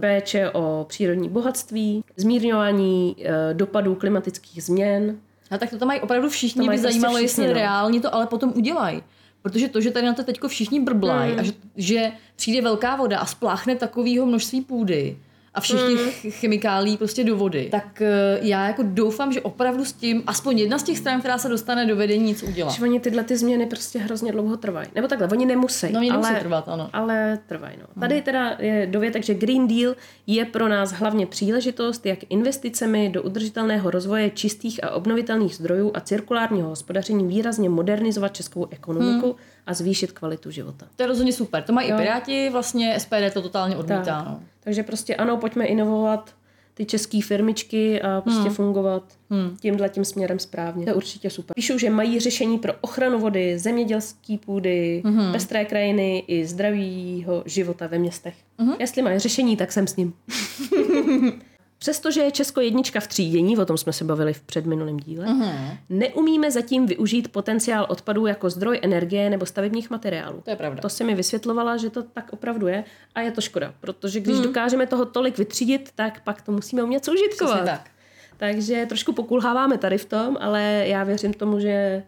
péče o přírodní bohatství, zmírňování dopadů klimatických změn, A tak to tam mají opravdu všichni, To by prostě zajímalo, všichni, jestli no. reálně to ale potom udělají. Protože to, že tady na to teďko všichni brblají Hmm. a že, že přijde velká voda a spláchne takového množství půdy a všech Hmm. těch chemikálí prostě do vody, tak eh, já jako doufám, že opravdu s tím aspoň jedna z těch stran, která se dostane do vedení, nic udělá. Že oni tyhle ty změny prostě hrozně dlouho trvají. Nebo takhle, oni nemusí. No, oni nemusí ale, trvat, ano. Ale trvají. No. Tady teda je dovětek, že Green Deal je pro nás hlavně příležitost, jak investicemi do udržitelného rozvoje čistých a obnovitelných zdrojů a cirkulárního hospodaření výrazně modernizovat českou ekonomiku Hmm. a zvýšit kvalitu života. To je rozhodně super. To mají Jo. i Piráti, vlastně SPD to totálně odmítá. No. Takže prostě ano, pojďme inovovat ty české firmičky a prostě hmm. fungovat hmm. tímhle tím směrem správně. To je určitě super. Píšou, že mají řešení pro ochranu vody, zemědělské půdy, hmm. pestré krajiny i zdravýho života ve městech. Hmm. Jestli mají řešení, tak jsem s ním. Přestože je Česko jednička v třídění, o tom jsme se bavili v předminulém díle, mm-hmm. neumíme zatím využít potenciál odpadů jako zdroj energie nebo stavebních materiálů. To je pravda. To si mi vysvětlovala, že to tak opravdu je a je to škoda, protože když hmm. dokážeme toho tolik vytřídit, tak pak to musíme umět soužitkovat. Přesně tak. Takže trošku pokulháváme tady v tom, ale já věřím tomu, že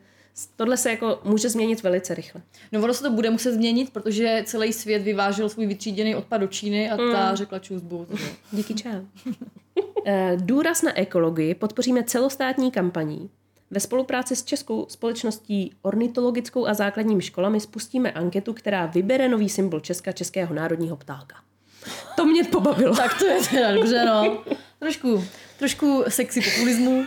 tohle se jako může změnit velice rychle. No ono se to bude muset změnit, protože celý svět vyvážel svůj vytříděný odpad do Číny a ta řekla čůzbu. Díky čau. Eh, Důraz na ekologii podpoříme celostátní kampaní. Ve spolupráci s Českou společností ornitologickou a základními školami spustíme anketu, která vybere nový symbol Česka, českého národního ptáka. To mě pobavilo. Tak to je teda dobře, no. Trošku, trošku sexy populismu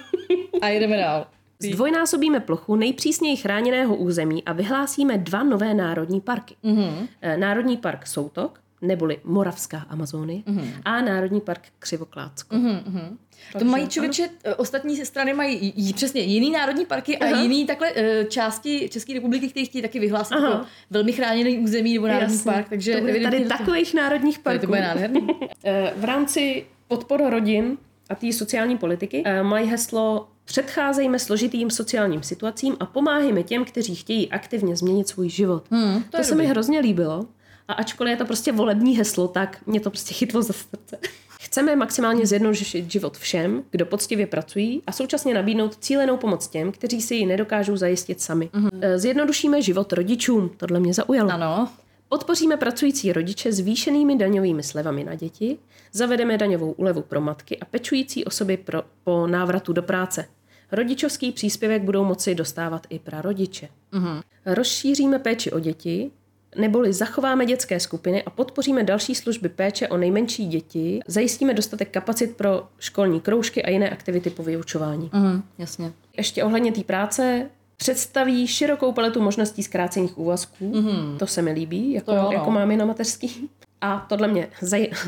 a jedeme dál. Zdvojnásobíme plochu nejpřísněji chráněného území a vyhlásíme dva nové národní parky. Mm-hmm. Národní park Soutok, neboli Moravská Amazonie, mm-hmm. a Národní park Křivoklátsko. Mm-hmm. To mají člověče, ano. ostatní strany mají jí, přesně jiný národní parky Aha. a jiný takhle uh, části České republiky, které chtějí taky vyhlásit jako velmi chráněný území nebo národní Jasně. park. Takže to bude tady takových národních parků. To bude nádherný. v rámci podpor rodin a té sociální politiky mají heslo Předcházejme složitým sociálním situacím a pomáhejme těm, kteří chtějí aktivně změnit svůj život. Hmm, to to se dobrý. mi hrozně líbilo. A ačkoliv je to prostě volební heslo, tak mě to prostě chytlo za srdce. Chceme maximálně zjednodušit život všem, kdo poctivě pracují a současně nabídnout cílenou pomoc těm, kteří si ji nedokážou zajistit sami. Mm-hmm. Zjednodušíme život rodičům, tohle mě zaujalo. Ano. Podpoříme pracující rodiče zvýšenými daňovými slevami na děti, zavedeme daňovou úlevu pro matky a pečující osoby pro, po návratu do práce. Rodičovský příspěvek budou moci dostávat i prarodiče. Mm-hmm. Rozšíříme péči o děti, neboli zachováme dětské skupiny a podpoříme další služby péče o nejmenší děti, zajistíme dostatek kapacit pro školní kroužky a jiné aktivity po vyučování. Mm, jasně. Ještě ohledně té práce, představí širokou paletu možností zkrácených úvazků. Mm-hmm. To se mi líbí, jako, jo, no. jako máme na mateřský. A tohle mě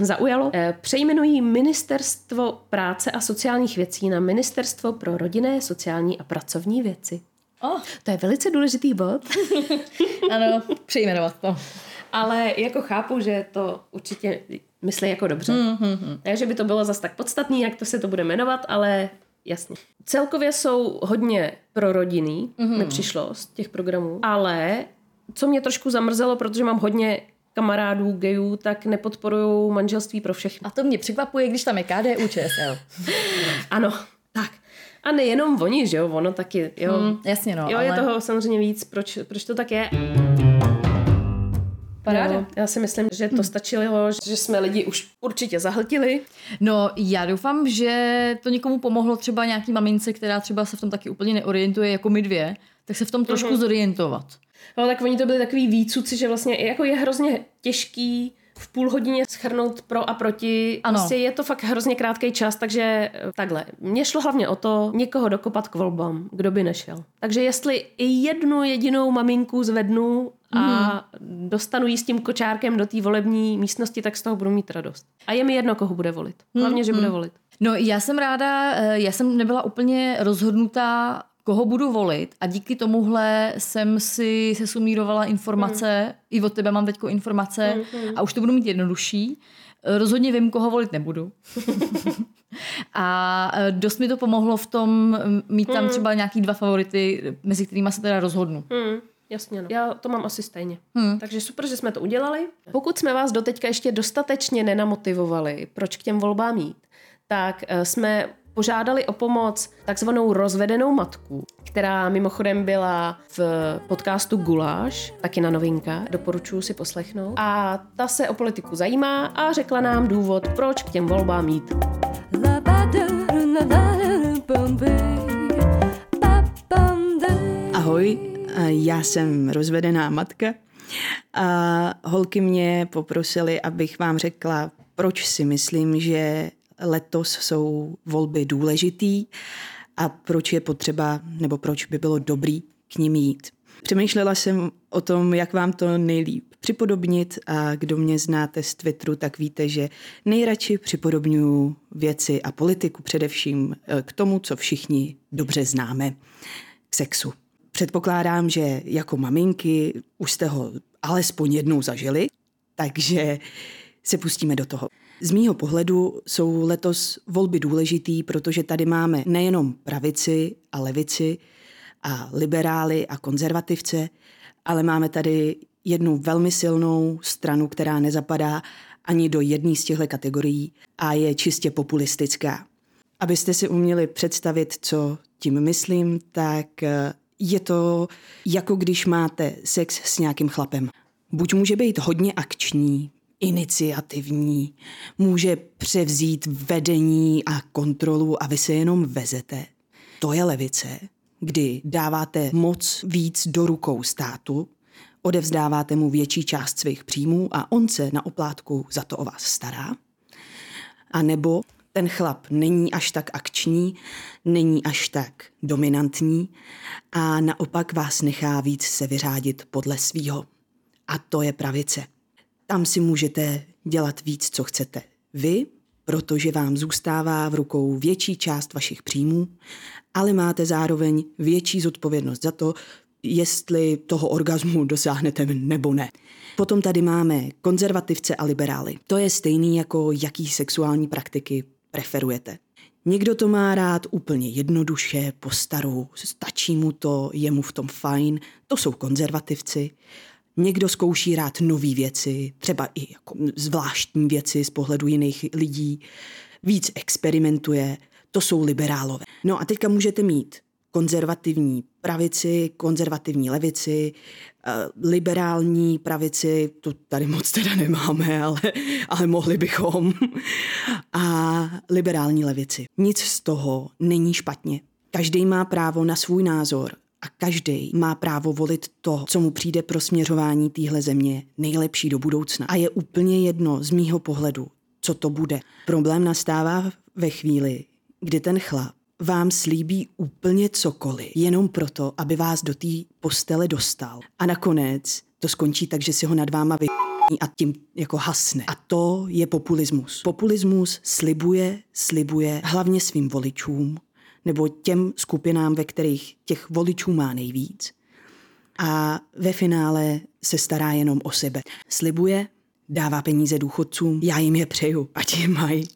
zaujalo. E, přejmenují Ministerstvo práce a sociálních věcí na Ministerstvo pro rodinné, sociální a pracovní věci. Oh. To je velice důležitý bod. ano, přejmenovat to. Ale jako chápu, že to určitě myslí jako dobře. Mm-hmm. Ne, že by to bylo zase tak podstatný, jak to se to bude jmenovat, ale jasně. Celkově jsou hodně prorodinný, mm-hmm. nepřišlo z těch programů, ale co mě trošku zamrzelo, protože mám hodně kamarádů gejů, tak nepodporují manželství pro všechny. A to mě překvapuje, když tam je KDU ČSL. ano, tak. A nejenom oni, že jo, ono taky, jo. Hmm, jasně no. Jo, ale... je toho samozřejmě víc, proč, proč to tak je. Paráda. No, já si myslím, že to stačilo, že jsme lidi už určitě zahltili. No, já doufám, že to někomu pomohlo třeba nějaký mamince, která třeba se v tom taky úplně neorientuje jako my dvě, tak se v tom trošku uh-huh. zorientovat. No, tak oni to byli takový výcuci, že vlastně jako je hrozně těžký v půl hodině schrnout pro a proti. Ano. Prostě je to fakt hrozně krátký čas, takže eh, takhle. Mně šlo hlavně o to někoho dokopat k volbám, kdo by nešel. Takže jestli i jednu jedinou maminku zvednu a mm-hmm. dostanu jí s tím kočárkem do té volební místnosti, tak z toho budu mít radost. A je mi jedno, koho bude volit. Hlavně, mm-hmm. že bude mhm. volit. No já jsem ráda, eh, já jsem nebyla úplně rozhodnutá koho budu volit a díky tomuhle jsem si sesumírovala informace, mm. i od tebe mám teď informace mm-hmm. a už to budu mít jednodušší. Rozhodně vím, koho volit nebudu. a e, dost mi to pomohlo v tom mít tam mm. třeba nějaký dva favority, mezi kterými se teda rozhodnu. Mm. Jasně, no. Já to mám asi stejně. Hmm. Takže super, že jsme to udělali. Pokud jsme vás doteďka ještě dostatečně nenamotivovali, proč k těm volbám jít, tak e, jsme požádali o pomoc takzvanou rozvedenou matku, která mimochodem byla v podcastu Guláš, taky na novinka, doporučuji si poslechnout. A ta se o politiku zajímá a řekla nám důvod, proč k těm volbám jít. Ahoj, já jsem rozvedená matka a holky mě poprosili, abych vám řekla, proč si myslím, že letos jsou volby důležitý a proč je potřeba, nebo proč by bylo dobrý k ním jít. Přemýšlela jsem o tom, jak vám to nejlíp připodobnit a kdo mě znáte z Twitteru, tak víte, že nejradši připodobňuji věci a politiku především eh, k tomu, co všichni dobře známe, k sexu. Předpokládám, že jako maminky už jste ho alespoň jednou zažili, takže se pustíme do toho. Z mýho pohledu jsou letos volby důležitý, protože tady máme nejenom pravici a levici a liberály a konzervativce, ale máme tady jednu velmi silnou stranu, která nezapadá ani do jedné z těchto kategorií a je čistě populistická. Abyste si uměli představit, co tím myslím, tak eh, je to jako když máte sex s nějakým chlapem. Buď může být hodně akční, iniciativní, může převzít vedení a kontrolu a vy se jenom vezete. To je levice, kdy dáváte moc víc do rukou státu, odevzdáváte mu větší část svých příjmů a on se na oplátku za to o vás stará. A nebo ten chlap není až tak akční, není až tak dominantní a naopak vás nechá víc se vyřádit podle svýho. A to je pravice. Tam si můžete dělat víc, co chcete. Vy, protože vám zůstává v rukou větší část vašich příjmů, ale máte zároveň větší zodpovědnost za to, jestli toho orgazmu dosáhnete nebo ne. Potom tady máme konzervativce a liberály. To je stejný jako jaký sexuální praktiky preferujete. Někdo to má rád úplně jednoduše, po starou, stačí mu to, je mu v tom fajn, to jsou konzervativci. Někdo zkouší rád nové věci, třeba i jako zvláštní věci z pohledu jiných lidí, víc experimentuje, to jsou liberálové. No a teďka můžete mít konzervativní pravici, konzervativní levici, eh, liberální pravici, to tady moc teda nemáme, ale, ale mohli bychom, a liberální levici. Nic z toho není špatně. Každý má právo na svůj názor a každý má právo volit to, co mu přijde pro směřování téhle země nejlepší do budoucna. A je úplně jedno z mýho pohledu, co to bude. Problém nastává ve chvíli, kdy ten chlap vám slíbí úplně cokoliv, jenom proto, aby vás do té postele dostal. A nakonec to skončí tak, že si ho nad váma vy a tím jako hasne. A to je populismus. Populismus slibuje, slibuje hlavně svým voličům, nebo těm skupinám, ve kterých těch voličů má nejvíc. A ve finále se stará jenom o sebe. Slibuje, dává peníze důchodcům, já jim je přeju, ať je mají.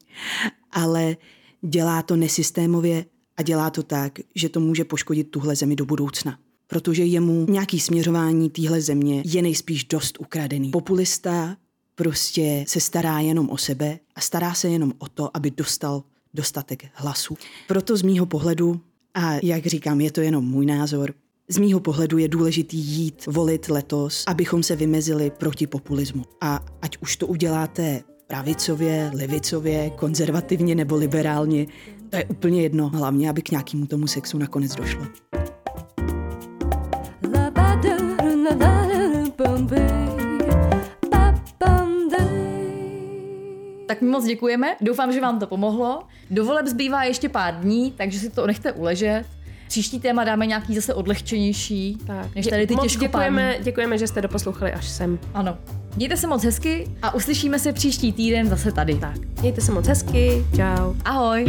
Ale dělá to nesystémově a dělá to tak, že to může poškodit tuhle zemi do budoucna. Protože jemu nějaký směřování téhle země je nejspíš dost ukradený. Populista prostě se stará jenom o sebe a stará se jenom o to, aby dostal dostatek hlasů. Proto z mýho pohledu, a jak říkám, je to jenom můj názor, z mýho pohledu je důležitý jít volit letos, abychom se vymezili proti populismu. A ať už to uděláte pravicově, levicově, konzervativně nebo liberálně, to je úplně jedno, hlavně, aby k nějakému tomu sexu nakonec došlo. Tak mi moc děkujeme, doufám, že vám to pomohlo. Do voleb zbývá ještě pár dní, takže si to nechte uležet. Příští téma dáme nějaký zase odlehčenější, Tak. než tady ty těžkopádní. děkujeme, děkujeme, že jste doposlouchali až sem. Ano. Mějte se moc hezky a uslyšíme se příští týden zase tady. Tak, mějte se moc hezky, čau. Ahoj.